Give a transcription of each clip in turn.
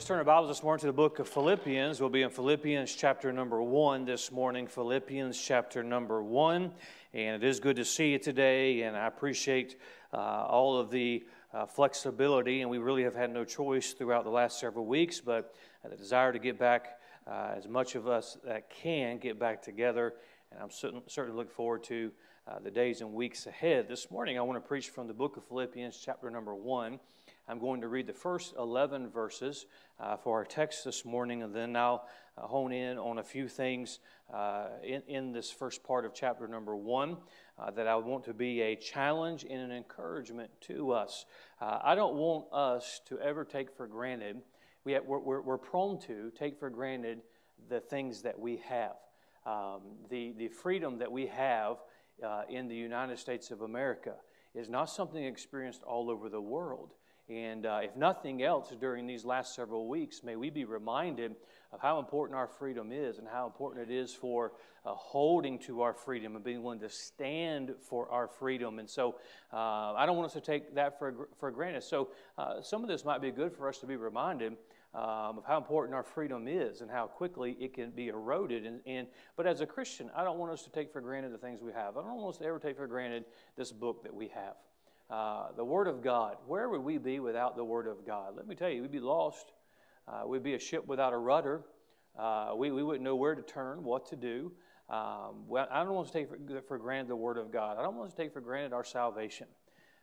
Let's turn our Bibles this morning to the book of Philippians. We'll be in Philippians chapter number one this morning. Philippians chapter number one. And it is good to see you today, and I appreciate uh, all of the uh, flexibility. And we really have had no choice throughout the last several weeks, but the desire to get back, uh, as much of us that can, get back together. And I'm certain, certainly looking forward to uh, the days and weeks ahead. This morning, I want to preach from the book of Philippians, chapter number one. I'm going to read the first 11 verses uh, for our text this morning, and then I'll uh, hone in on a few things uh, in, in this first part of chapter number one uh, that I want to be a challenge and an encouragement to us. Uh, I don't want us to ever take for granted, we have, we're, we're, prone to take for granted the things that we have. Um, the, the freedom that we have uh, in the United States of America is not something experienced all over the world. And uh, if nothing else, during these last several weeks, may we be reminded of how important our freedom is and how important it is for uh, holding to our freedom and being willing to stand for our freedom. And so uh, I don't want us to take that for, for granted. So uh, some of this might be good for us to be reminded. Um, of how important our freedom is and how quickly it can be eroded. And, and, but as a Christian, I don't want us to take for granted the things we have. I don't want us to ever take for granted this book that we have. Uh, the Word of God. Where would we be without the Word of God? Let me tell you, we'd be lost. Uh, we'd be a ship without a rudder. Uh, we, we wouldn't know where to turn, what to do. Um, well, I don't want to take for, for, granted the Word of God. I don't want to take for granted our salvation.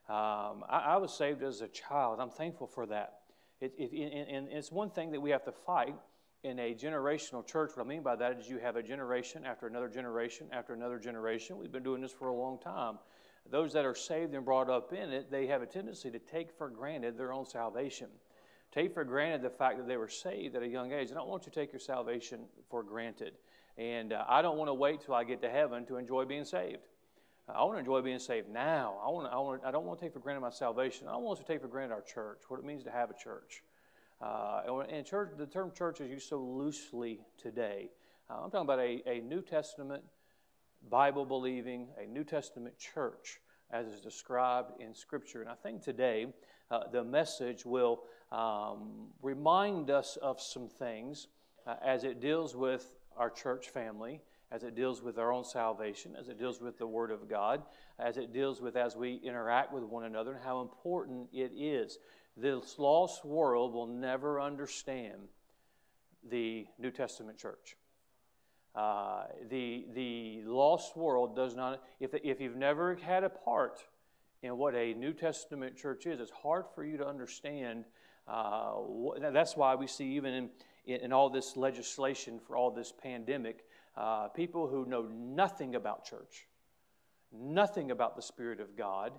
Um, I, I, was saved as a child. I'm thankful for that. It, it, and it's one thing that we have to fight in a generational church. What I mean by that is you have a generation after another generation after another generation. We've been doing this for a long time those that are saved and brought up in it, they have a tendency to take for granted their own salvation. Take for granted the fact that they were saved at a young age. I don't want you to take your salvation for granted. And uh, I don't want to wait till I get to heaven to enjoy being saved. I want to enjoy being saved now. I, want I, want I don't want to take for granted my salvation. I don't want to take for granted our church, what it means to have a church. Uh, and church, the term church is used so loosely today. Uh, I'm talking about a, a New Testament Bible believing, a New Testament church as is described in Scripture. And I think today uh, the message will um, remind us of some things uh, as it deals with our church family, as it deals with our own salvation, as it deals with the Word of God, as it deals with as we interact with one another, and how important it is. This lost world will never understand the New Testament church. Uh, the, the lost world does not, if, if you've never had a part in what a New Testament church is, it's hard for you to understand. Uh, that's why we see, even in, in, in, all this legislation for all this pandemic, uh, people who know nothing about church, nothing about the Spirit of God,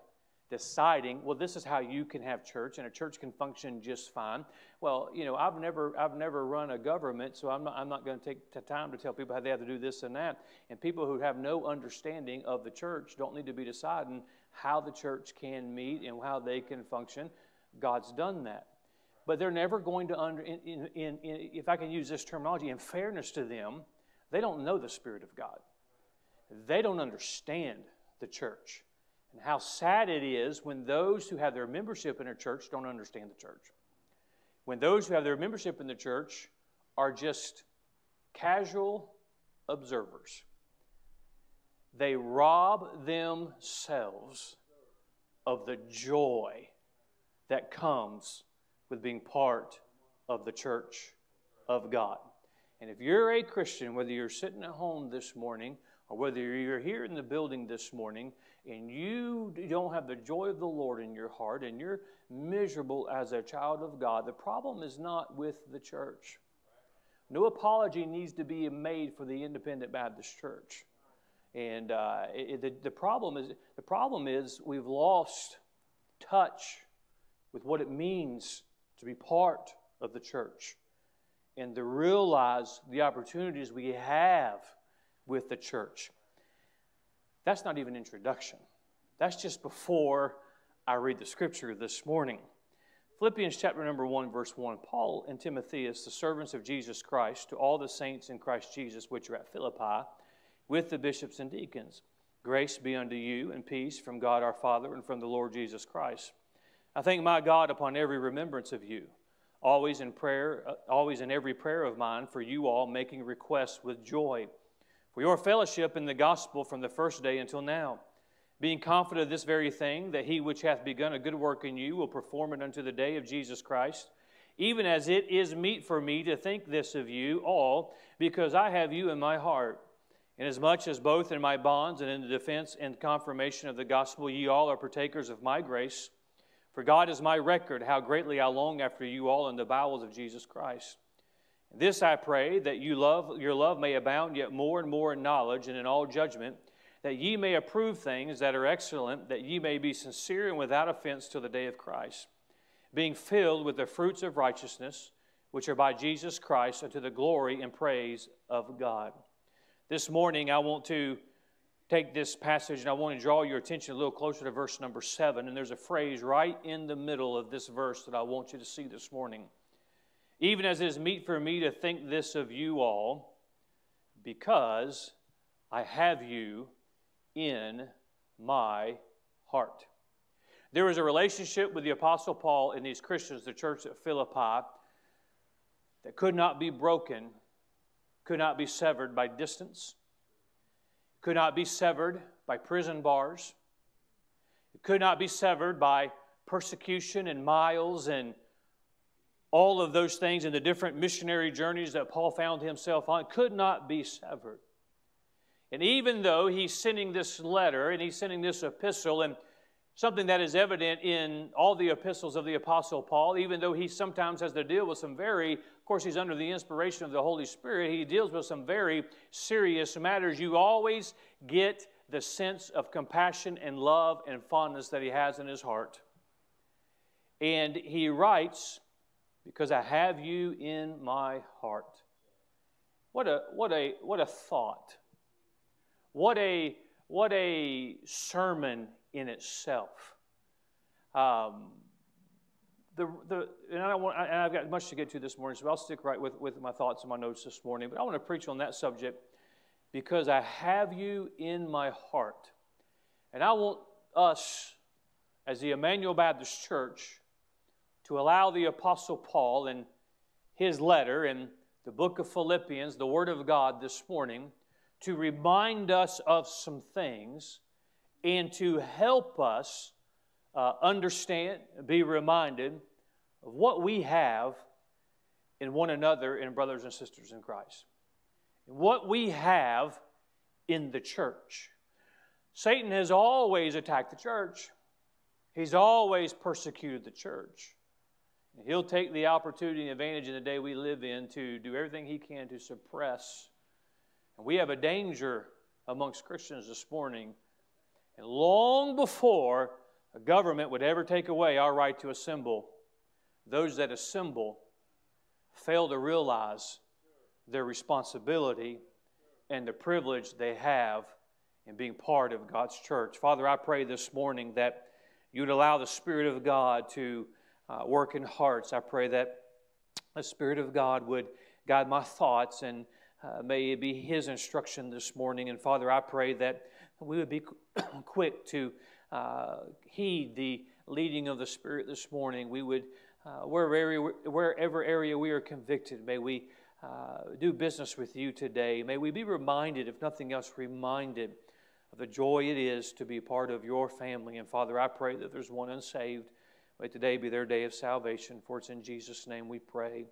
deciding, well, this is how you can have church, and a church can function just fine. Well, you know, I've never, I've never run a government, so I'm not, I'm not going to take the time to tell people how they have to do this and that. And people who have no understanding of the church don't need to be deciding how the church can meet and how they can function. God's done that. But they're never going to under, in, in, in, if I can use this terminology, in fairness to them, they don't know the Spirit of God. They don't understand the church. And how sad it is when those who have their membership in a church don't understand the church. When those who have their membership in the church are just casual observers. They rob themselves of the joy that comes with being part of the church of God. And if you're a Christian, whether you're sitting at home this morning or whether you're here in the building this morning and you don't have the joy of the Lord in your heart and you're miserable as a child of God, the problem is not with the church. No apology needs to be made for the Independent Baptist Church. And uh, it, the, the, problem is, the problem is we've lost touch with what it means to be part of the church and to realize the opportunities we have with the church. That's not even introduction. That's just before I read the scripture this morning. Philippians chapter number 1, verse 1. Paul and Timotheus, the servants of Jesus Christ, to all the saints in Christ Jesus which are at Philippi, with the bishops and deacons. Grace be unto you and peace from God our Father and from the Lord Jesus Christ. I thank my God upon every remembrance of you always in prayer, uh, always in every prayer of mine for you all, making requests with joy for your fellowship in the gospel from the first day until now. Being confident of this very thing, that he which hath begun a good work in you will perform it unto the day of Jesus Christ, even as it is meet for me to think this of you all, because I have you in my heart. Inasmuch as both in my bonds and in the defense and confirmation of the gospel ye all are partakers of my grace, for God is my record, how greatly I long after you all in the bowels of Jesus Christ. This I pray, that you love, your love may abound yet more and more in knowledge and in all judgment, that ye may approve things that are excellent, that ye may be sincere and without offense till the day of Christ, being filled with the fruits of righteousness, which are by Jesus Christ, unto the glory and praise of God. This morning, I want to take this passage and I want to draw your attention a little closer to verse number seven. And there's a phrase right in the middle of this verse that I want you to see this morning. Even as it is meet for me to think this of you all, because I have you in my heart. There was a relationship with the Apostle Paul and these Christians, the church at Philippi, that could not be broken, could not be severed by distance, could not be severed by prison bars. It could not be severed by persecution and miles and all of those things and the different missionary journeys that Paul found himself on could not be severed. And even though he's sending this letter and he's sending this epistle, and something that is evident in all the epistles of the Apostle Paul, even though he sometimes has to deal with some very, of course, he's under the inspiration of the Holy Spirit, he deals with some very serious matters. You always get the sense of compassion and love and fondness that he has in his heart. And he writes, Because I have you in my heart. What a, what a, what a thought. What a, what a sermon in itself. Um, the, the, and, I want, and I've got much to get to this morning, so I'll stick right with, with my thoughts and my notes this morning. But I want to preach on that subject because I have you in my heart. And I want us, as the Emmanuel Baptist Church, to allow the Apostle Paul in his letter in the book of Philippians, the Word of God, this morning, to remind us of some things and to help us uh, understand, be reminded of what we have in one another in brothers and sisters in Christ. What we have in the church. Satan has always attacked the church. He's always persecuted the church. He'll take the opportunity and advantage in the day we live in to do everything he can to suppress. And we have a danger amongst Christians this morning and long before a government would ever take away our right to assemble, those that assemble fail to realize their responsibility and the privilege they have in being part of God's church. Father, I pray this morning that you would allow the Spirit of God to uh, work in hearts. I pray that the Spirit of God would guide my thoughts and uh, may it be His instruction this morning. And Father, I pray that we would be quick to uh, heed the leading of the Spirit this morning. We would, uh, wherever, wherever area we are convicted, may we uh, do business with you today. May we be reminded, if nothing else, reminded of the joy it is to be part of your family. And Father, I pray that there's one unsaved. May today be their day of salvation, for it's in Jesus' name we pray.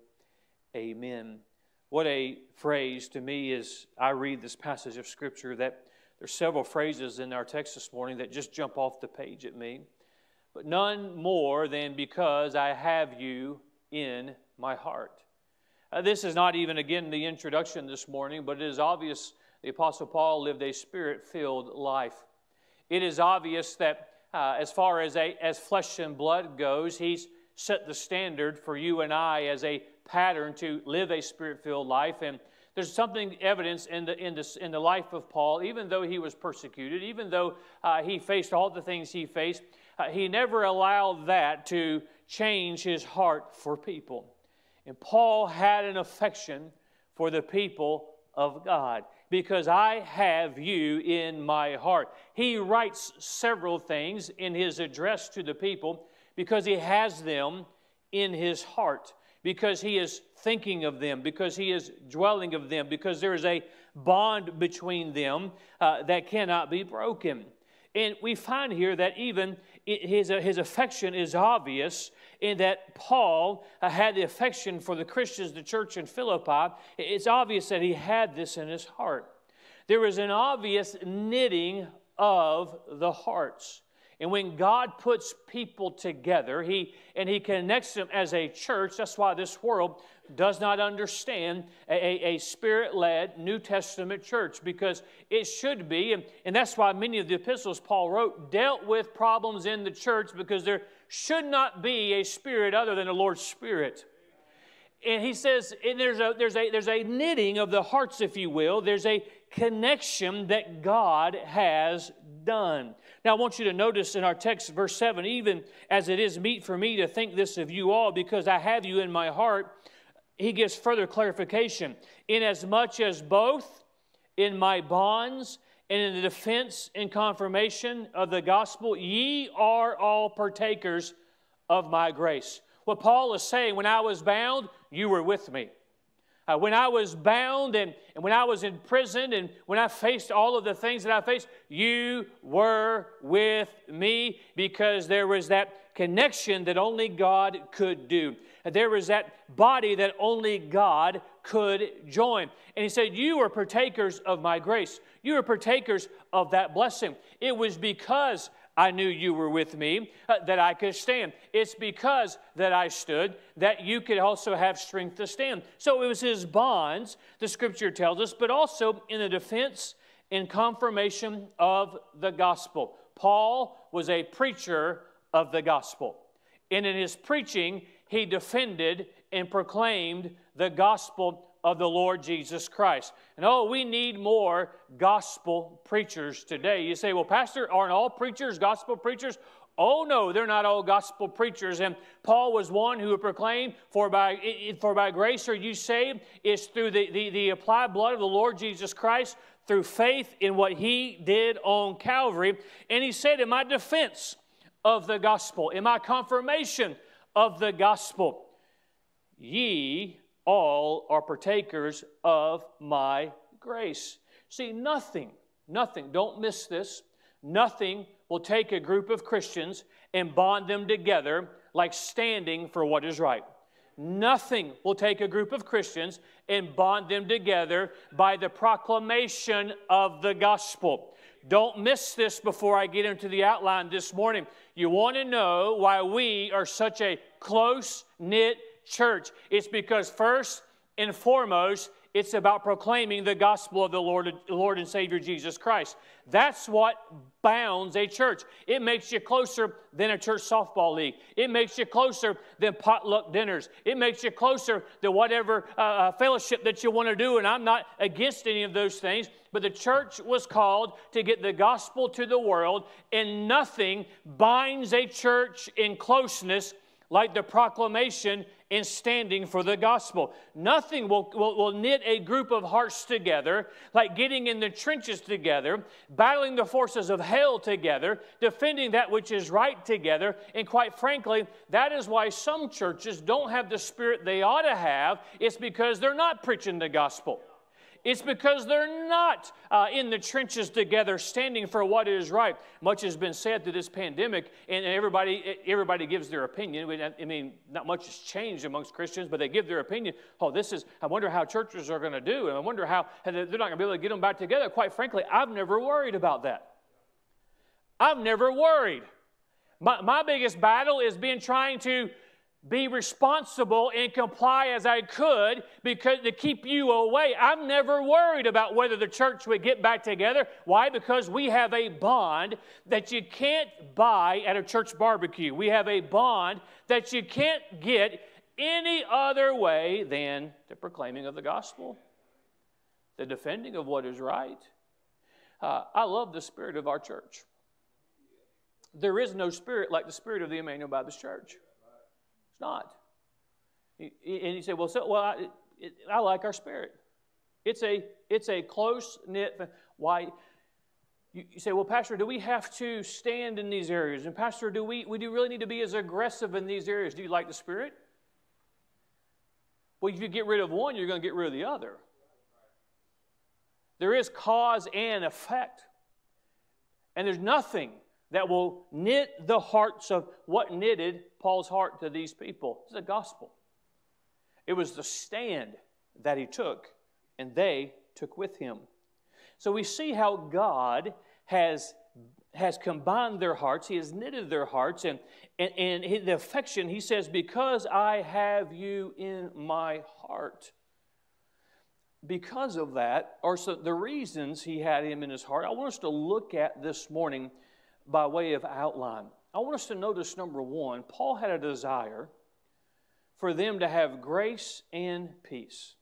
Amen. What a phrase to me is I read this passage of Scripture that there's several phrases in our text this morning that just jump off the page at me, but none more than because I have you in my heart. Uh, this is not even, again, the introduction this morning, but it is obvious the Apostle Paul lived a spirit filled life. It is obvious that uh, as far as, a, as flesh and blood goes, he's set the standard for you and I as a pattern to live a spirit filled life. And there's something evidence in the, in, the, in the life of Paul, even though he was persecuted, even though uh, he faced all the things he faced, uh, he never allowed that to change his heart for people. And Paul had an affection for the people of God because I have you in my heart. He writes several things in his address to the people because he has them in his heart. because he is thinking of them, because he is dwelling of them, because there is a bond between them uh, that cannot be broken. And we find here that even his, uh, his affection is obvious in that Paul uh, had the affection for the Christians, the church in Philippi. It's obvious that he had this in his heart. There was an obvious knitting of the hearts. And when God puts people together, he, and He connects them as a church, that's why this world does not understand a, a spirit led New Testament church because it should be, and, and that's why many of the epistles Paul wrote dealt with problems in the church because there should not be a spirit other than the Lord's Spirit. And he says, and there's a, there's, a, there's a knitting of the hearts, if you will. There's a connection that God has done. Now, I want you to notice in our text, verse 7, even as it is meet for me to think this of you all, because I have you in my heart, he gives further clarification. Inasmuch as both in my bonds and in the defense and confirmation of the gospel, ye are all partakers of my grace. What Paul is saying, when I was bound, you were with me. Uh, when I was bound and, and when I was in prison and when I faced all of the things that I faced, you were with me because there was that connection that only God could do. There was that body that only God could join. And he said, You are partakers of my grace. You are partakers of that blessing. It was because I knew you were with me, uh, that I could stand. It's because that I stood that you could also have strength to stand. So it was his bonds, the scripture tells us, but also in the defense and confirmation of the gospel. Paul was a preacher of the gospel. And in his preaching, he defended and proclaimed the gospel of the Lord Jesus Christ. And oh, we need more gospel preachers today. You say, well, Pastor, aren't all preachers gospel preachers? Oh, no, they're not all gospel preachers. And Paul was one who proclaimed, for by, for by grace are you saved, is through the, the, the applied blood of the Lord Jesus Christ, through faith in what he did on Calvary. And he said, in my defense of the gospel, in my confirmation of the gospel, ye all are partakers of my grace. See, nothing, nothing, don't miss this, nothing will take a group of Christians and bond them together like standing for what is right. Nothing will take a group of Christians and bond them together by the proclamation of the gospel. Don't miss this before I get into the outline this morning. You want to know why we are such a close knit church. It's because, first and foremost, it's about proclaiming the gospel of the Lord, Lord and Savior Jesus Christ. That's what bounds a church. It makes you closer than a church softball league. It makes you closer than potluck dinners. It makes you closer than whatever uh, uh fellowship that you want to do. And I'm not against any of those things, but the church was called to get the gospel to the world, and nothing binds a church in closeness like the proclamation and standing for the gospel. Nothing will, will, will, knit a group of hearts together like getting in the trenches together, battling the forces of hell together, defending that which is right together. And quite frankly, that is why some churches don't have the spirit they ought to have. It's because they're not preaching the gospel. It's because they're not uh, in the trenches together, standing for what is right. Much has been said through this pandemic, and everybody, everybody gives their opinion. I mean, not much has changed amongst Christians, but they give their opinion. Oh, this is, I wonder how churches are going to do, and I wonder how they're not going to be able to get them back together. Quite frankly, I've never worried about that. I've never worried. My, my biggest battle is being trying to be responsible and comply as I could because to keep you away. I'm never worried about whether the church would get back together. Why? Because we have a bond that you can't buy at a church barbecue. We have a bond that you can't get any other way than the proclaiming of the gospel, the defending of what is right. Uh, I love the spirit of our church. There is no spirit like the spirit of the Emmanuel Baptist Church. It's not. And you say, well, so, well, I, it, I like our spirit. It's a, it's a close knit. Why? You, you say, well, Pastor, do we have to stand in these areas? And Pastor, do we, we do really need to be as aggressive in these areas? Do you like the spirit? Well, if you get rid of one, you're going to get rid of the other. There is cause and effect. And there's nothing that will knit the hearts of what knitted Paul's heart to these people. It's the gospel. It was the stand that he took, and they took with him. So we see how God has, has combined their hearts, He has knitted their hearts, and, and, and the affection, He says, Because I have you in my heart. Because of that, or so the reasons He had him in His heart, I want us to look at this morning by way of outline. I want us to notice number one, Paul had a desire for them to have grace and peace.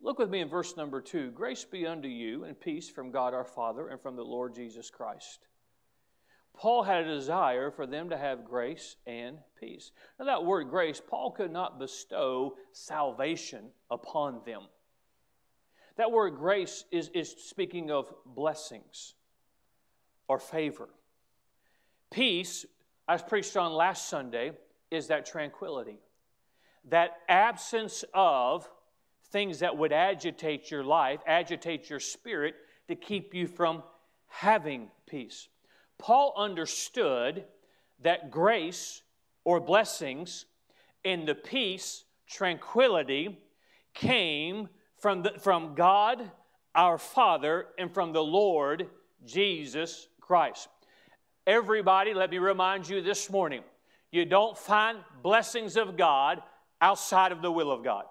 Look with me in verse number two Grace be unto you and peace from God our Father and from the Lord Jesus Christ. Paul had a desire for them to have grace and peace. Now, that word grace, Paul could not bestow salvation upon them. That word grace is, is speaking of blessings or favor. Peace, as preached on last Sunday, is that tranquility, that absence of things that would agitate your life, agitate your spirit to keep you from having peace. Paul understood that grace or blessings in the peace, tranquility came from, the, from God our Father and from the Lord Jesus Christ. Everybody, let me remind you this morning you don't find blessings of God outside of the will of God.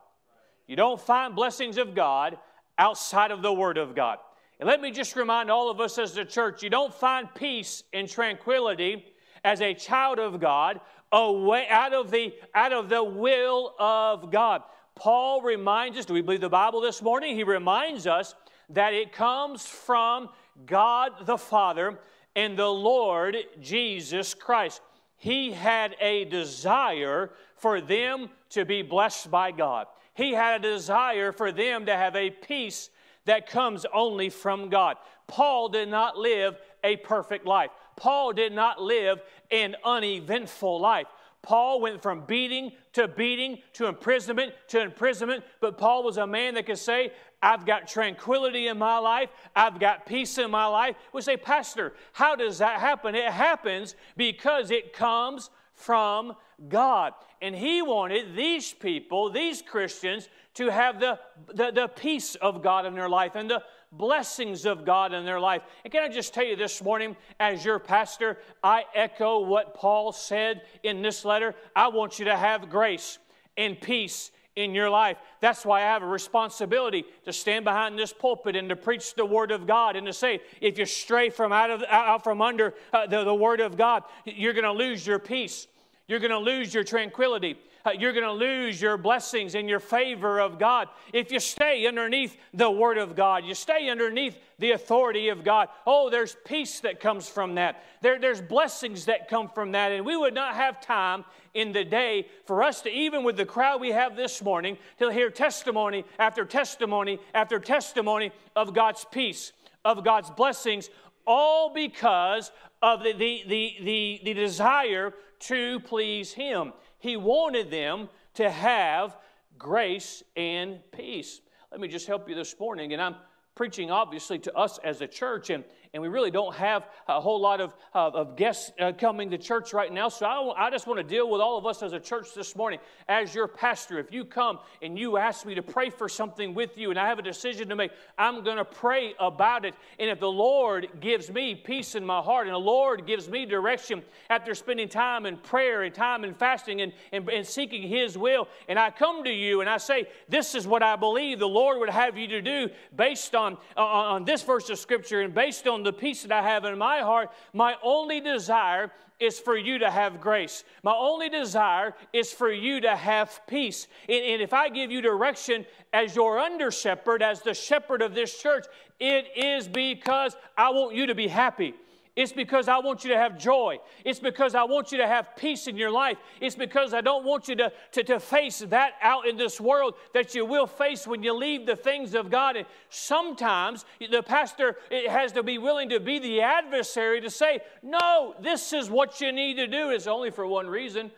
You don't find blessings of God outside of the Word of God. And let me just remind all of us as the church you don't find peace and tranquility as a child of God away out of the out of the will of God. Paul reminds us, do we believe the Bible this morning? He reminds us that it comes from God the Father and the Lord Jesus Christ. He had a desire for them to be blessed by God. He had a desire for them to have a peace that comes only from God. Paul did not live a perfect life. Paul did not live an uneventful life. Paul went from beating to beating to imprisonment to imprisonment, but Paul was a man that could say, I've got tranquility in my life, I've got peace in my life. We say, Pastor, how does that happen? It happens because it comes from God. And he wanted these people, these Christians, to have the, the, the, peace of God in their life and the blessings of God in their life. And can I just tell you this morning, as your pastor, I echo what Paul said in this letter. I want you to have grace and peace in your life. That's why I have a responsibility to stand behind this pulpit and to preach the Word of God and to say, if you stray from out of out from under uh, the, the Word of God, you're going to lose your peace. You're going to lose your tranquility. Uh, you're going to lose your blessings and your favor of God. If you stay underneath the Word of God, you stay underneath the authority of God. Oh, there's peace that comes from that. There, there's blessings that come from that. And we would not have time in the day for us to, even with the crowd we have this morning, to hear testimony after testimony after testimony of God's peace, of God's blessings, all because of the, the, the, the, the desire to please Him. He wanted them to have grace and peace. Let me just help you this morning, and I'm preaching obviously to us as a church, and and we really don't have a whole lot of, of, of guests uh, coming to church right now. So I, I just want to deal with all of us as a church this morning. As your pastor, if you come and you ask me to pray for something with you and I have a decision to make, I'm going to pray about it. And if the Lord gives me peace in my heart and the Lord gives me direction after spending time in prayer and time in fasting and, and, and seeking His will, and I come to you and I say, This is what I believe the Lord would have you to do based on, on, on this verse of Scripture and based on the peace that I have in my heart, my only desire is for you to have grace. My only desire is for you to have peace. And, and if I give you direction as your under shepherd, as the shepherd of this church, it is because I want you to be happy. It's because I want you to have joy. It's because I want you to have peace in your life. It's because I don't want you to, to, to face that out in this world that you will face when you leave the things of God. And sometimes the pastor has to be willing to be the adversary to say, No, this is what you need to do. It's only for one reason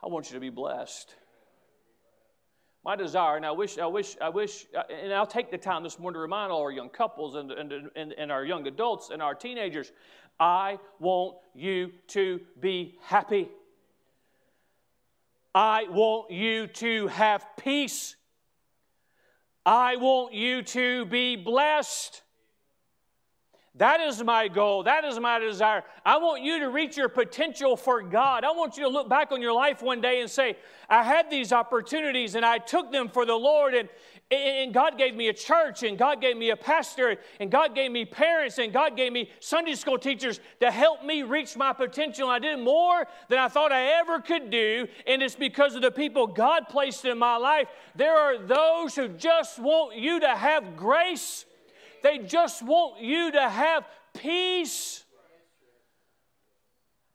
I want you to be blessed. My desire, and I wish, I wish, I wish, uh, and I'll take the time this morning to remind all our young couples and, and, and, and our young adults and our teenagers I want you to be happy. I want you to have peace. I want you to be blessed. That is my goal. That is my desire. I want you to reach your potential for God. I want you to look back on your life one day and say, I had these opportunities and I took them for the Lord, and, and God gave me a church, and God gave me a pastor, and God gave me parents, and God gave me Sunday school teachers to help me reach my potential. I did more than I thought I ever could do, and it's because of the people God placed in my life. There are those who just want you to have grace they just want you to have peace.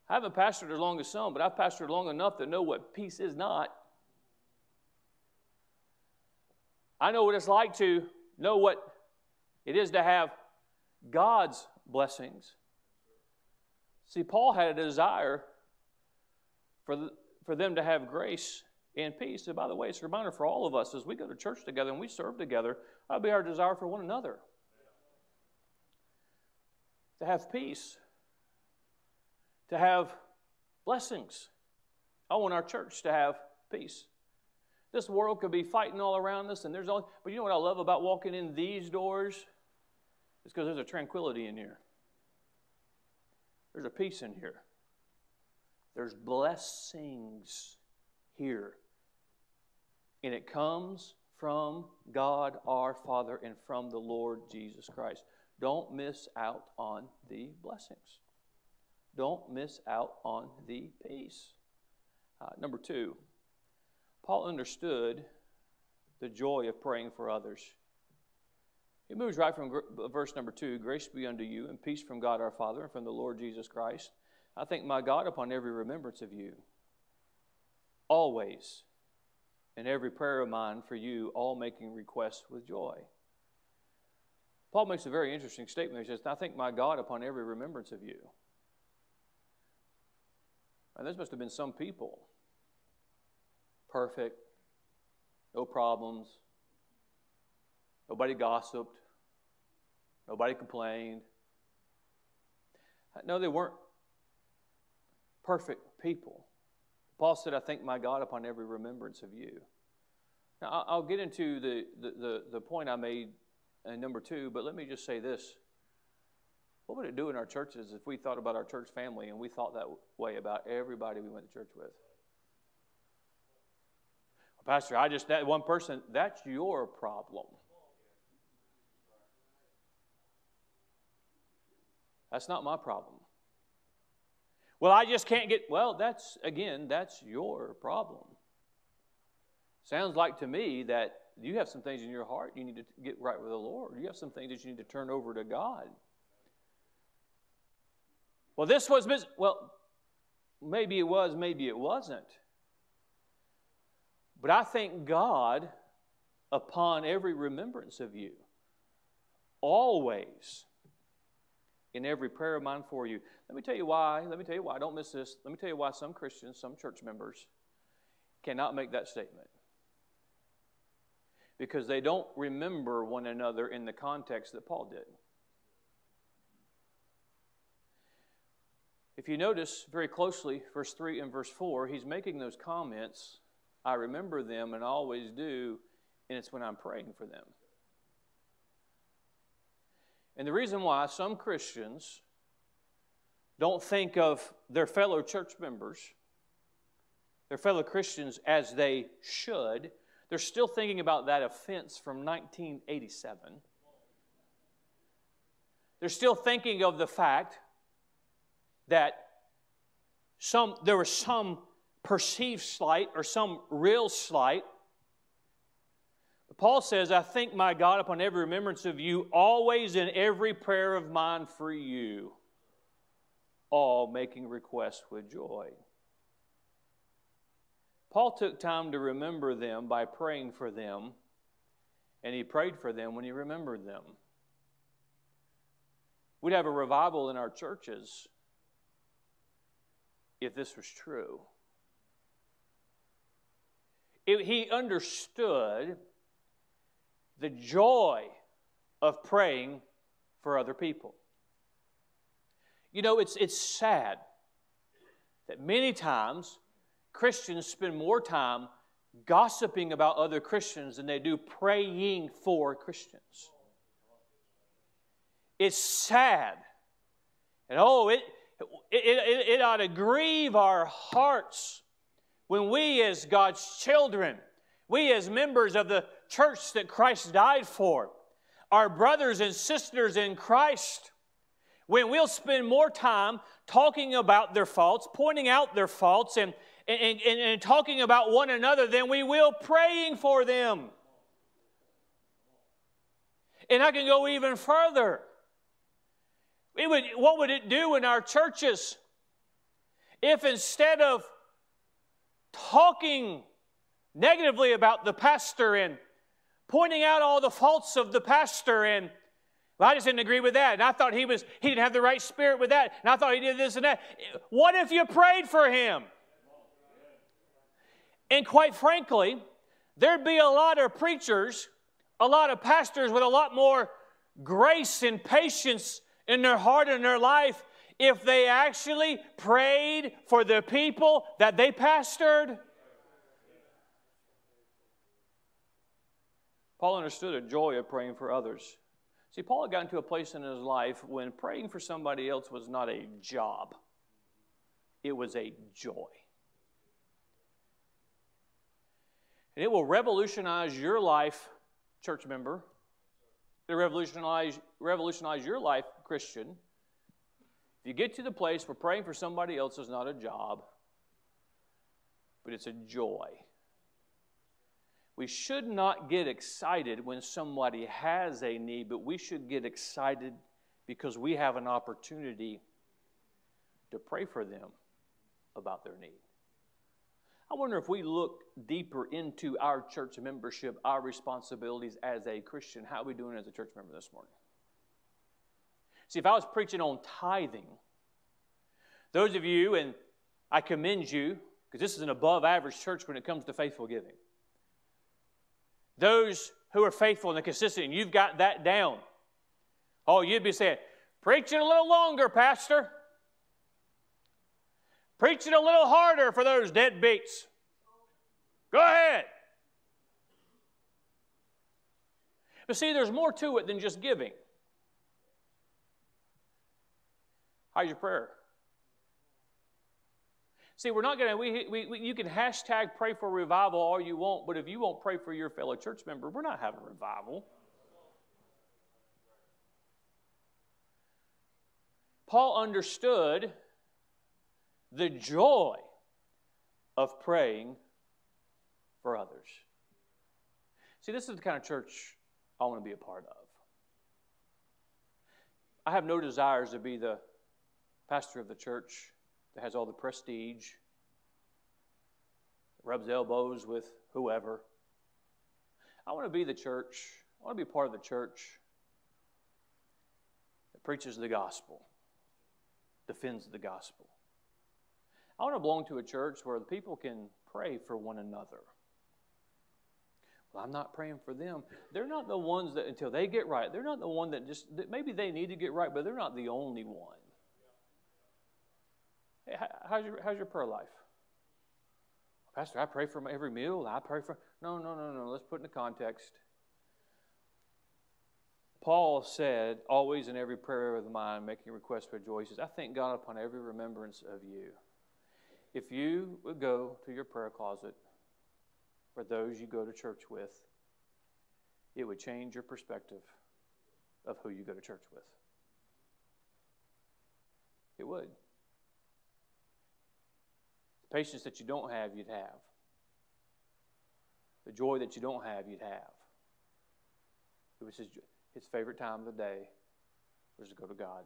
I haven't pastored as long as some, but I've pastored long enough to know what peace is not. I know what it's like to know what it is to have God's blessings. See, Paul had a desire for, the, for them to have grace and peace. And by the way, it's a reminder for all of us as we go to church together and we serve together, that'll be our desire for one another to have peace, to have blessings. I want our church to have peace. This world could be fighting all around us, and there's all, but you know what I love about walking in these doors? It's because there's a tranquility in here. There's a peace in here. There's blessings here. And it comes from God our Father and from the Lord Jesus Christ. Don't miss out on the blessings. Don't miss out on the peace. Uh, number two, Paul understood the joy of praying for others. He moves right from gr- verse number two Grace be unto you, and peace from God our Father and from the Lord Jesus Christ. I thank my God upon every remembrance of you, always, in every prayer of mine for you, all making requests with joy. Paul makes a very interesting statement. He says, I thank my God upon every remembrance of you. And this must have been some people. Perfect, no problems, nobody gossiped, nobody complained. No, they weren't perfect people. Paul said, I thank my God upon every remembrance of you. Now, I'll get into the, the, the, the point I made and number two, but let me just say this. What would it do in our churches if we thought about our church family and we thought that way about everybody we went to church with? Pastor, I just, that one person, that's your problem. That's not my problem. Well, I just can't get, well, that's, again, that's your problem. Sounds like to me that you have some things in your heart you need to get right with the Lord. You have some things that you need to turn over to God. Well, this was, well, maybe it was, maybe it wasn't. But I thank God upon every remembrance of you, always, in every prayer of mine for you. Let me tell you why. Let me tell you why. Don't miss this. Let me tell you why some Christians, some church members, cannot make that statement because they don't remember one another in the context that Paul did. If you notice very closely, verse 3 and verse 4, he's making those comments. I remember them and always do, and it's when I'm praying for them. And the reason why some Christians don't think of their fellow church members, their fellow Christians, as they should, they're still thinking about that offense from 1987. They're still thinking of the fact that some, there was some perceived slight or some real slight. Paul says, I thank my God upon every remembrance of you, always in every prayer of mine for you, all making requests with joy. Paul took time to remember them by praying for them, and he prayed for them when he remembered them. We'd have a revival in our churches if this was true. it, he understood the joy of praying for other people. You know, it's, it's sad that many times Christians spend more time gossiping about other Christians than they do praying for Christians. It's sad. And oh, it, it, it, it ought to grieve our hearts when we, as God's children, we, as members of the church that Christ died for, our brothers and sisters in Christ, when we'll spend more time talking about their faults, pointing out their faults, and, and, and, and talking about one another than we will praying for them. And I can go even further. It would, what would it do in our churches if instead of talking negatively about the pastor and pointing out all the faults of the pastor and well, I just didn't agree with that. And I thought he was he didn't have the right spirit with that. And I thought he did this and that. What if you prayed for him? And quite frankly, there'd be a lot of preachers, a lot of pastors with a lot more grace and patience in their heart and their life if they actually prayed for the people that they pastored? Paul understood the joy of praying for others. See, Paul had gotten to a place in his life when praying for somebody else was not a job, it was a joy. And it will revolutionize your life, church member. It'll revolutionize, revolutionize your life, Christian. If you get to the place where praying for somebody else is not a job, but it's a joy. We should not get excited when somebody has a need, but we should get excited because we have an opportunity to pray for them about their need. I wonder if we look deeper into our church membership, our responsibilities as a Christian, how are we doing as a church member this morning? See, if I was preaching on tithing, those of you, and I commend you, because this is an above average church when it comes to faithful giving. Those who are faithful and consistent, and you've got that down. Oh, you'd be saying, preaching a little longer, Pastor. Preach it a little harder for those deadbeats. Go ahead. But see, there's more to it than just giving. How's your prayer? See, we're not going to, we, we, we, you can hashtag pray for revival all you want, but if you won't pray for your fellow church member, we're not having revival. Paul understood the joy of praying for others. See, this is the kind of church I want to be a part of. I have no desires to be the pastor of the church that has all the prestige, rubs elbows with whoever. I want to be the church. I want to be part of the church that preaches the gospel, defends the gospel. I want to belong to a church where the people can pray for one another. Well, I'm not praying for them. They're not the ones that, until they get right, they're not the one that just, that maybe they need to get right, but they're not the only one. Hey, how's your, how's your prayer life? Pastor, I pray for every meal. I pray for. No, no, no, no. Let's put in the context. Paul said, always in every prayer of mine, making requests for joy, says, I thank God upon every remembrance of you. If you would go to your prayer closet for those you go to church with, it would change your perspective of who you go to church with. It would. The patience that you don't have, you'd have. The joy that you don't have, you'd have. It was his, his favorite time of the day was to go to God.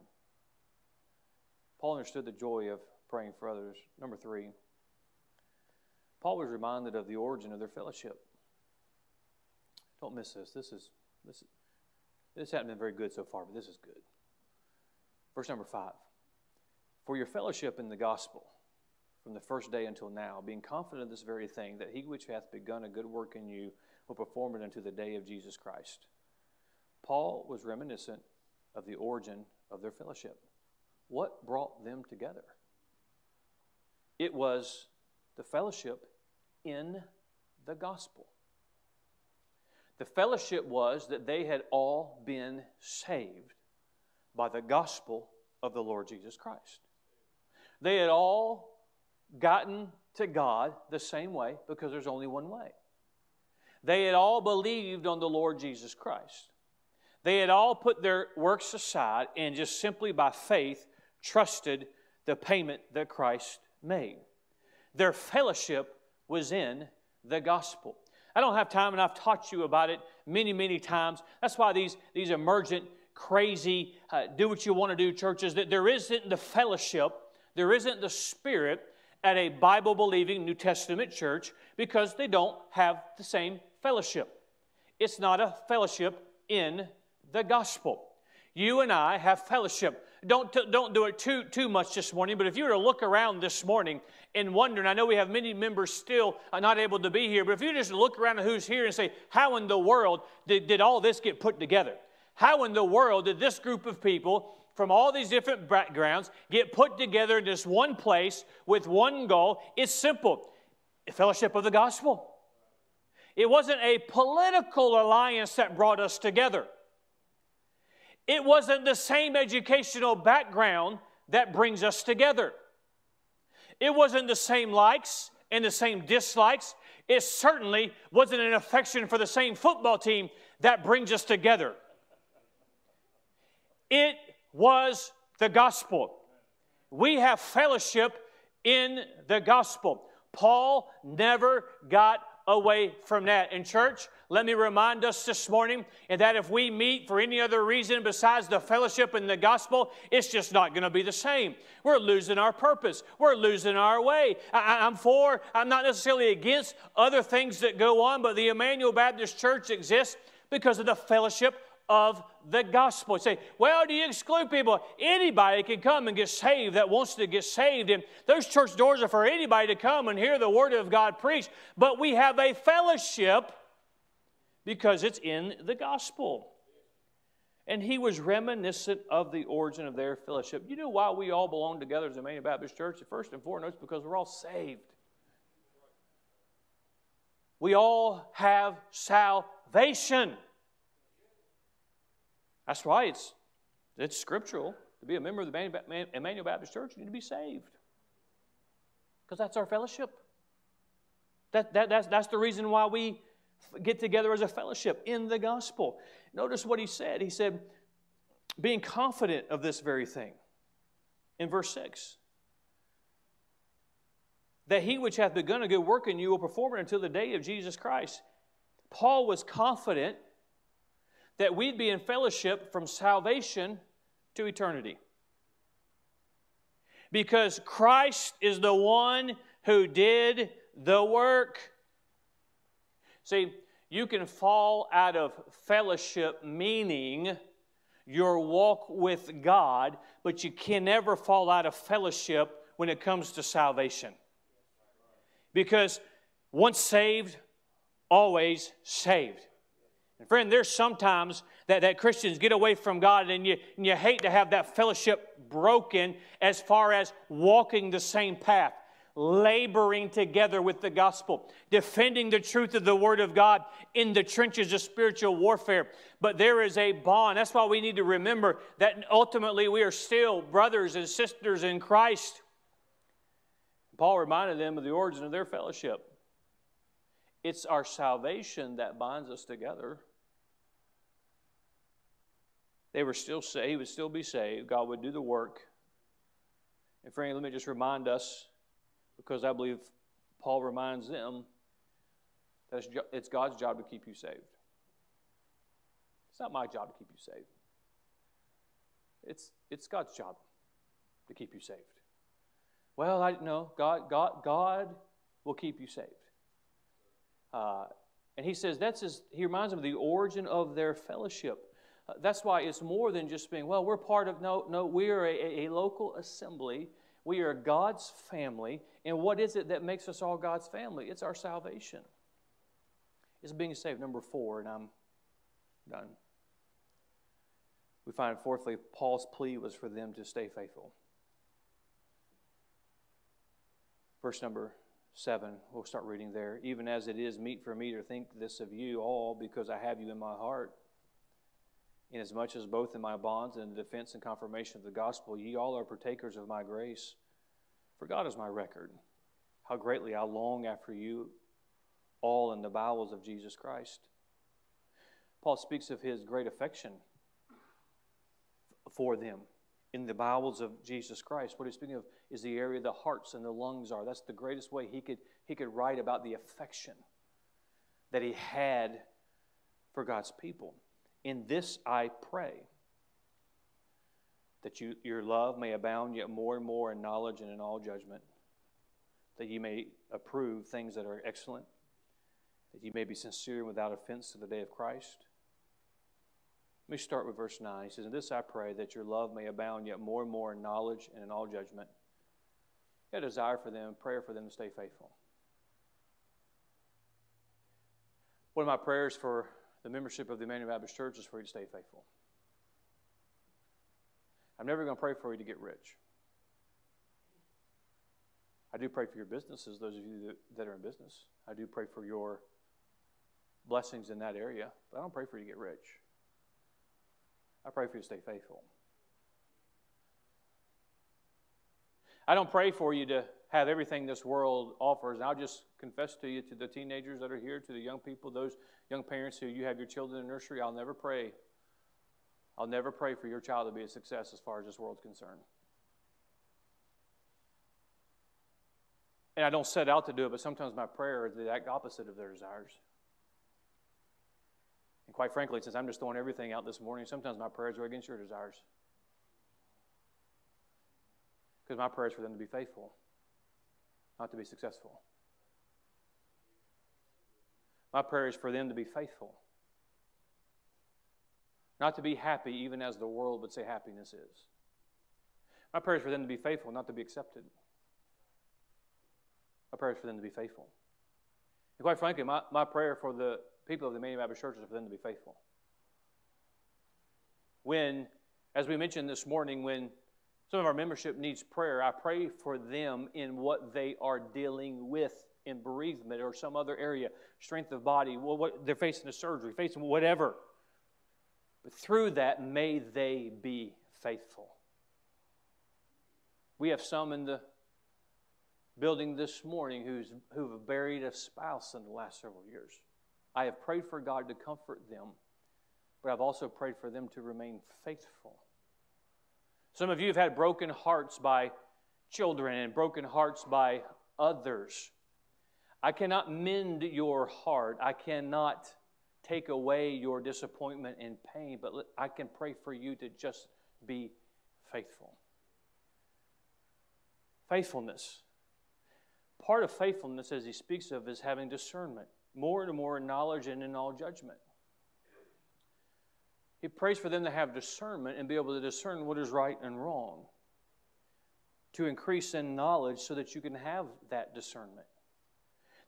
Paul understood the joy of praying for others. Number three, Paul was reminded of the origin of their fellowship. Don't miss this. This is this this hasn't been very good so far, but this is good. Verse number five. For your fellowship in the gospel from the first day until now, being confident of this very thing, that he which hath begun a good work in you will perform it unto the day of Jesus Christ. Paul was reminiscent of the origin of their fellowship. What brought them together? It was the fellowship in the gospel. The fellowship was that they had all been saved by the gospel of the Lord Jesus Christ. They had all gotten to God the same way because there's only one way. They had all believed on the Lord Jesus Christ. They had all put their works aside and just simply by faith trusted the payment that Christ made. Their fellowship was in the gospel. I don't have time, and I've taught you about it many, many times. That's why these, these emergent, crazy, uh, do what you want to do churches, that there isn't the fellowship, there isn't the spirit at a Bible believing New Testament church because they don't have the same fellowship. It's not a fellowship in the gospel. You and I have fellowship. Don't, don't do it too, too much this morning, but if you were to look around this morning and wonder, and I know we have many members still uh, not able to be here, but if you just look around at who's here and say, How in the world did, did all this get put together? How in the world did this group of people from all these different backgrounds get put together in this one place with one goal? It's simple fellowship of the gospel. It wasn't a political alliance that brought us together. It wasn't the same educational background that brings us together. It wasn't the same likes and the same dislikes. It certainly wasn't an affection for the same football team that brings us together. It was the gospel. We have fellowship in the gospel. Paul never got away from that. In church, let me remind us this morning that if we meet for any other reason besides the fellowship and the gospel, it's just not going to be the same. We're losing our purpose. We're losing our way. I, am for, I'm not necessarily against other things that go on, but the Emmanuel Baptist Church exists because of the fellowship of the gospel. You say, well, do you exclude people? Anybody can come and get saved that wants to get saved. And those church doors are for anybody to come and hear the word of God preached. But we have a fellowship because it's in the gospel. And he was reminiscent of the origin of their fellowship. You know why we all belong together as Emmanuel Baptist Church? First and foremost, because we're all saved. We all have salvation. That's why it's, it's scriptural. To be a member of the Emmanuel Baptist Church, you need to be saved. Because that's our fellowship. That, that, that's, that's the reason why we get together as a fellowship in the gospel. Notice what he said. He said, being confident of this very thing. In verse 6 that he which hath begun a good work in you will perform it until the day of Jesus Christ. Paul was confident that we'd be in fellowship from salvation to eternity. Because Christ is the one who did the work. See, you can fall out of fellowship, meaning your walk with God, but you can never fall out of fellowship when it comes to salvation. Because once saved, always saved. And friend, there's sometimes that, that Christians get away from God and you, and you hate to have that fellowship broken as far as walking the same path, laboring together with the gospel, defending the truth of the Word of God in the trenches of spiritual warfare. But there is a bond. That's why we need to remember that ultimately we are still brothers and sisters in Christ. Paul reminded them of the origin of their fellowship. It's our salvation that binds us together. They were still saved, he would still be saved. God would do the work. And friend, let me just remind us, because I believe Paul reminds them that it's God's job to keep you saved. It's not my job to keep you saved. It's, it's God's job to keep you saved. Well, I know God, God, God will keep you saved. Uh, and he says that's his, he reminds them of the origin of their fellowship. Uh, that's why it's more than just being, well, we're part of, no, no, we are a, a local assembly. We are God's family. And what is it that makes us all God's family? It's our salvation. It's being saved. Number four, and I'm done. We find, fourthly, Paul's plea was for them to stay faithful. Verse number seven, we'll start reading there. Even as it is meet for me to think this of you all, because I have you in my heart. Inasmuch as both in my bonds and the defense and confirmation of the gospel, ye all are partakers of my grace. For God is my record, how greatly I long after you all in the bowels of Jesus Christ. Paul speaks of his great affection for them in the bowels of Jesus Christ. What he's speaking of is the area the hearts and the lungs are. That's the greatest way he could, he could write about the affection that he had for God's people. In this I pray that you, your love may abound yet more and more in knowledge and in all judgment, that you may approve things that are excellent, that you may be sincere and without offense to the day of Christ let me start with verse 9. He says, In this I pray that your love may abound yet more and more in knowledge and in all judgment. A desire for them, prayer for them to stay faithful. One of my prayers for the membership of the Emmanuel Baptist Church is for you to stay faithful. I'm never going to pray for you to get rich. I do pray for your businesses, those of you that, are in business. I do pray for your blessings in that area, but I don't pray for you to get rich. I pray for you to stay faithful. I don't pray for you to have everything this world offers. And I'll just confess to you, to the teenagers that are here, to the young people, those young parents who you have your children in nursery, I'll never pray. I'll never pray for your child to be a success as far as this world's concerned. And I don't set out to do it, but sometimes my prayer is the exact opposite of their desires. And quite frankly, since I'm just throwing everything out this morning, sometimes my prayers are against your desires. Because my prayer is for them to be faithful, not to be successful. My prayer is for them to be faithful, not to be happy, even as the world would say happiness is. My prayer is for them to be faithful, not to be accepted. My prayer is for them to be faithful. And quite frankly, my, my prayer for the people of the Emmanuel Baptist churches is for them to be faithful. When, as we mentioned this morning, when some of our membership needs prayer, I pray for them in what they are dealing with in bereavement or some other area, strength of body, well, what, they're facing a surgery, facing whatever. But through that, may they be faithful. We have some in the building this morning who's, who've buried a spouse in the last several years. I have prayed for God to comfort them, but I've also prayed for them to remain faithful. Some of you have had broken hearts by children and broken hearts by others. I cannot mend your heart. I cannot take away your disappointment and pain, but I can pray for you to just be faithful. Faithfulness. Part of faithfulness, as he speaks of, is having discernment more and more knowledge and in all judgment. He prays for them to have discernment and be able to discern what is right and wrong, to increase in knowledge so that you can have that discernment.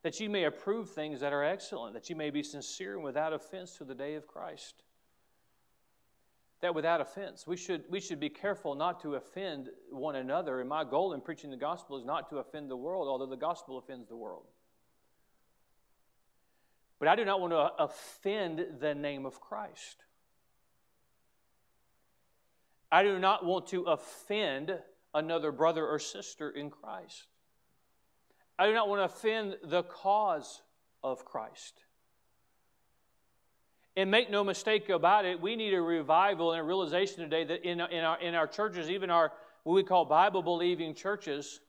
That you may approve things that are excellent, that you may be sincere and without offense to the day of Christ. That without offense, we should, we should be careful not to offend one another. And my goal in preaching the gospel is not to offend the world, although the gospel offends the world. But I do not want to offend the name of Christ. I do not want to offend another brother or sister in Christ. I do not want to offend the cause of Christ. And make no mistake about it, we need a revival and a realization today that in, in, our, in our churches, even our what we call Bible believing churches,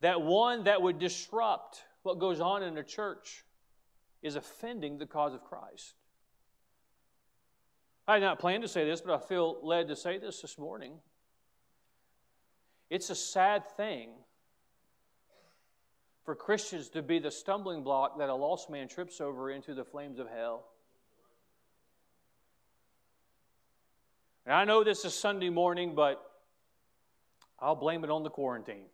that one that would disrupt what goes on in the church is offending the cause of Christ. I had not planned to say this, but I feel led to say this this morning. It's a sad thing for Christians to be the stumbling block that a lost man trips over into the flames of hell. And I know this is Sunday morning, but I'll blame it on the quarantine.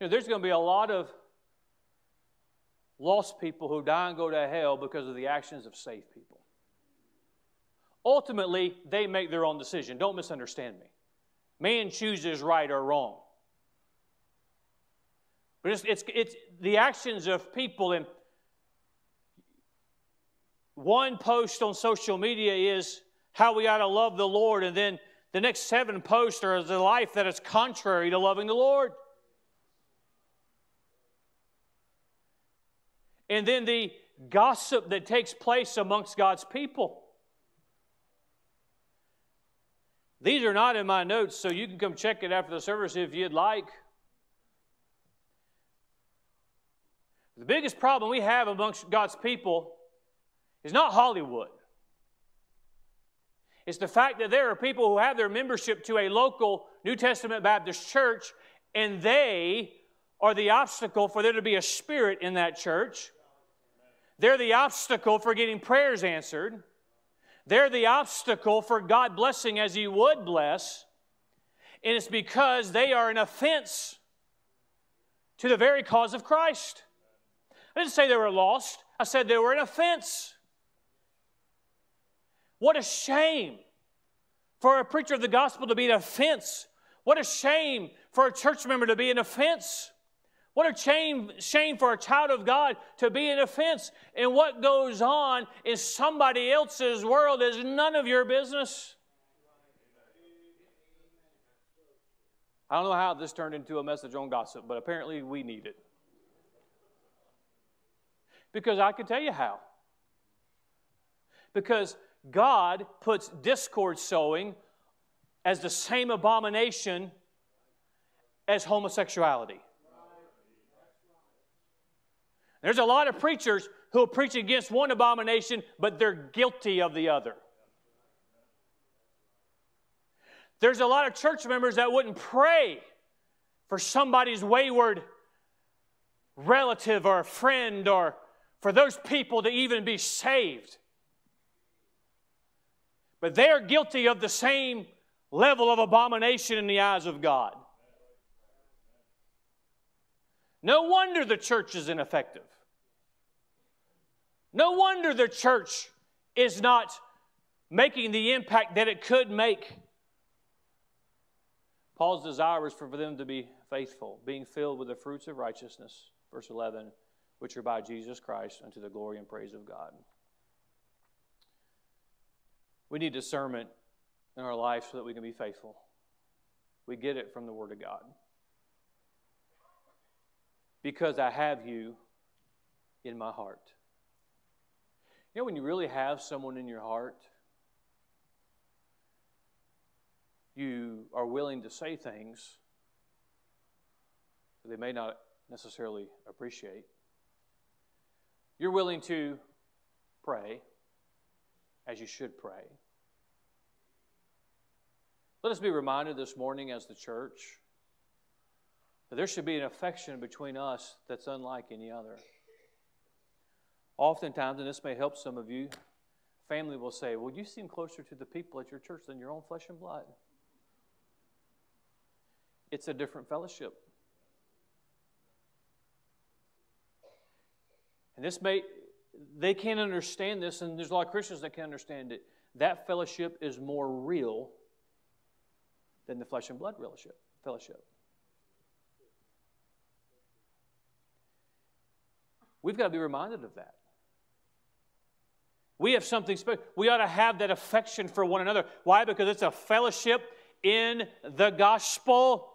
You know, there's going to be a lot of lost people who die and go to hell because of the actions of saved people. Ultimately, they make their own decision. Don't misunderstand me. Man chooses right or wrong. But it's, it's, it's the actions of people, and one post on social media is how we ought to love the Lord, and then the next seven posts are the life that is contrary to loving the Lord. And then the gossip that takes place amongst God's people. These are not in my notes, so you can come check it after the service if you'd like. The biggest problem we have amongst God's people is not Hollywood. It's the fact that there are people who have their membership to a local New Testament Baptist church, and they are the obstacle for there to be a spirit in that church. They're the obstacle for getting prayers answered. They're the obstacle for God blessing as He would bless. And it's because they are an offense to the very cause of Christ. I didn't say they were lost, I said they were an offense. What a shame for a preacher of the gospel to be an offense. What a shame for a church member to be an offense. What a shame, shame for a child of God to be an offense. And what goes on in somebody else's world is none of your business. I don't know how this turned into a message on gossip, but apparently we need it. Because I can tell you how. Because God puts discord sowing as the same abomination as homosexuality. There's a lot of preachers who will preach against one abomination, but they're guilty of the other. There's a lot of church members that wouldn't pray for somebody's wayward relative or friend or for those people to even be saved. But they are guilty of the same level of abomination in the eyes of God. No wonder the church is ineffective. No wonder the church is not making the impact that it could make. Paul's desire is for them to be faithful, being filled with the fruits of righteousness, verse 11, which are by Jesus Christ unto the glory and praise of God. We need discernment in our life so that we can be faithful. We get it from the Word of God. Because I have you in my heart. Know, when you really have someone in your heart, you are willing to say things that they may not necessarily appreciate. You're willing to pray as you should pray. Let us be reminded this morning as the church that there should be an affection between us that's unlike any other. Oftentimes, and this may help some of you, family will say, Well, you seem closer to the people at your church than your own flesh and blood. It's a different fellowship. And this may, they can't understand this, and there's a lot of Christians that can't understand it. That fellowship is more real than the flesh and blood fellowship. We've got to be reminded of that. We have something special. We ought to have that affection for one another. Why? Because it's a fellowship in the gospel.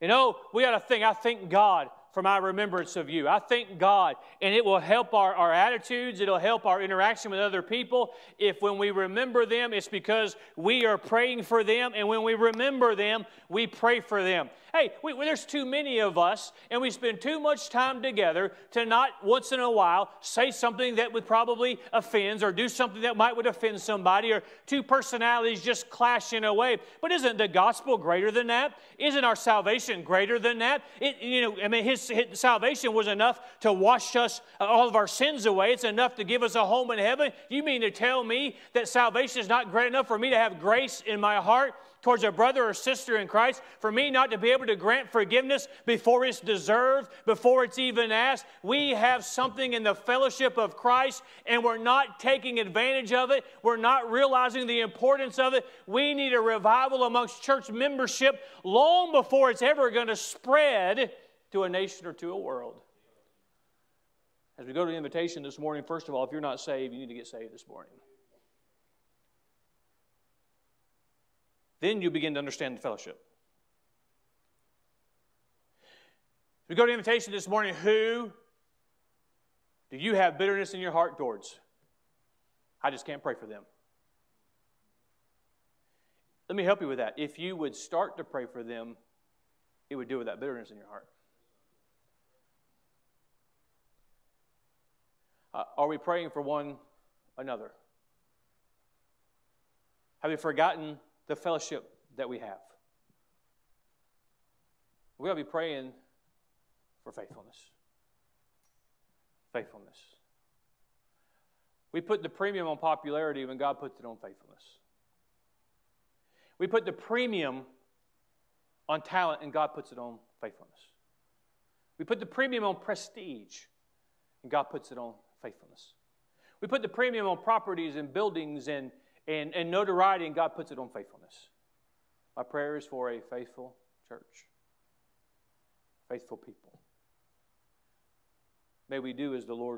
You know, we ought to think, I thank God for my remembrance of you. I thank God, and it will help our, our attitudes, it'll help our interaction with other people. If when we remember them, it's because we are praying for them, and when we remember them, we pray for them. Hey, we, there's too many of us, and we spend too much time together to not once in a while say something that would probably offends or do something that might would offend somebody, or two personalities just clash in a way. But isn't the gospel greater than that? Isn't our salvation greater than that? It, you know, I mean, his his, his salvation was enough to wash us uh, all of our sins away. It's enough to give us a home in heaven. You mean to tell me that salvation is not great enough for me to have grace in my heart towards a brother or sister in Christ, for me not to be able to grant forgiveness before it's deserved, before it's even asked. We have something in the fellowship of Christ, and we're not taking advantage of it. We're not realizing the importance of it. We need a revival amongst church membership long before it's ever going to spread to a nation or to a world. As we go to the invitation this morning, first of all, if you're not saved, you need to get saved this morning. Then you begin to understand the fellowship. We go to invitation this morning. Who do you have bitterness in your heart towards? I just can't pray for them. Let me help you with that. If you would start to pray for them, it would deal with that bitterness in your heart. Uh, are we praying for one another? Have you forgotten the fellowship that we have. We ought to be praying for faithfulness. Faithfulness. We put the premium on popularity when God puts it on faithfulness. We put the premium on talent and God puts it on faithfulness. We put the premium on prestige and God puts it on faithfulness. We put the premium on properties and buildings and and, and notoriety, and God puts it on faithfulness. My prayer is for a faithful church, faithful people. May we do as the Lord